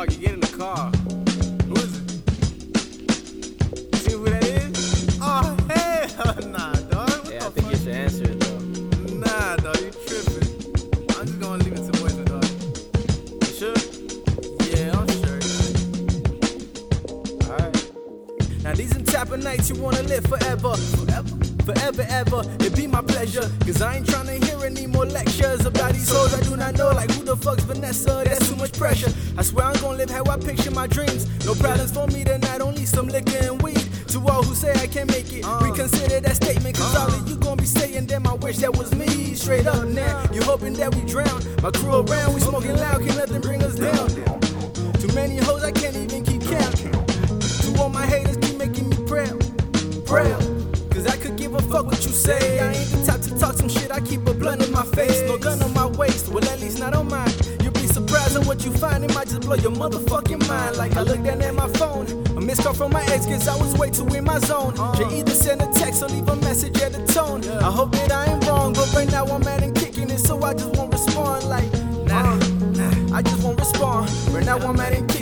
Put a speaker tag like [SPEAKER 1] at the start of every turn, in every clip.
[SPEAKER 1] Dog, you get in the car. Who is it? See who that is? Oh, hell nah, dog. What
[SPEAKER 2] Yeah, I think you
[SPEAKER 1] fuck?
[SPEAKER 2] should answer it though.
[SPEAKER 1] Nah, dog, you tripping. I'm just gonna leave it to voicemail, dog.
[SPEAKER 2] You sure?
[SPEAKER 1] Yeah, I'm sure.
[SPEAKER 2] Alright.
[SPEAKER 1] Now these type of nights you wanna live forever, forever, forever, ever. It be my pleasure, cause I ain't tryna hear any more lectures about these hoes I do not know. Like who the fuck's Vanessa? That's too much pressure. I swear I'm gonna live how I picture my dreams. No problems for me tonight, only some liquor and weed. To all who say I can't make it, uh. reconsider that statement. Cause all of you gonna be saying, damn, I wish that was me. Straight up now, you hoping that we drown. My crew around, we smoking loud, can't nothing bring us down. Too many hoes, I can't even keep count. To all my haters, keep making me proud. Proud. Cause I could give a fuck what you say. I ain't the type to talk some shit, I keep a blunt in my face. What you find, it might just blow your motherfucking mind. Like I look down at my phone, a missed call from my ex, cause I was way too in my zone. She either send a text or leave a message at the tone. I hope that I ain't wrong, but right now I'm mad and kicking it, so I just won't respond. Like, nah, nah, I just won't respond. Right now I'm mad and kicking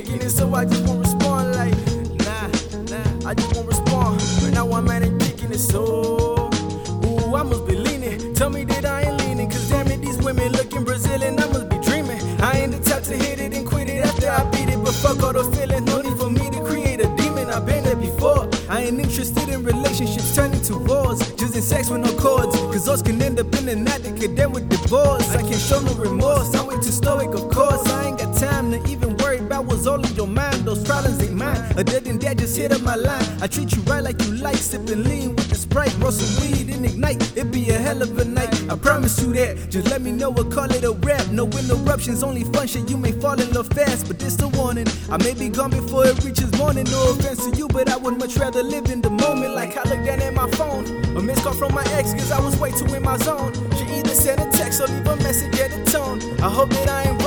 [SPEAKER 1] fuck all those feelings, no need for me to create a demon. I've been there before. I ain't interested in relationships turning to wars, just in sex with no cords. Cause those can end up in an attic and then with divorce. I can't show no remorse, I'm way too stoic, of course. I ain't got time to even worry about what's all in your mind. Those problems ain't mine. Other than that, just hit up my line. I treat you right like you like, sipping lean with the sprite, roll some weed and ignite. It be a hell of a night. I promise you that. Just let me know what call it a rap. No interruptions, only function. You may fall in love fast, but this the warning. I may be gone before it reaches morning. No offense to you, but I would much rather live in the moment. Like I look down at my phone. A missed call from my ex, cause I was way too in my zone. She either send a text or leave a message at a tone. I hope that I ain't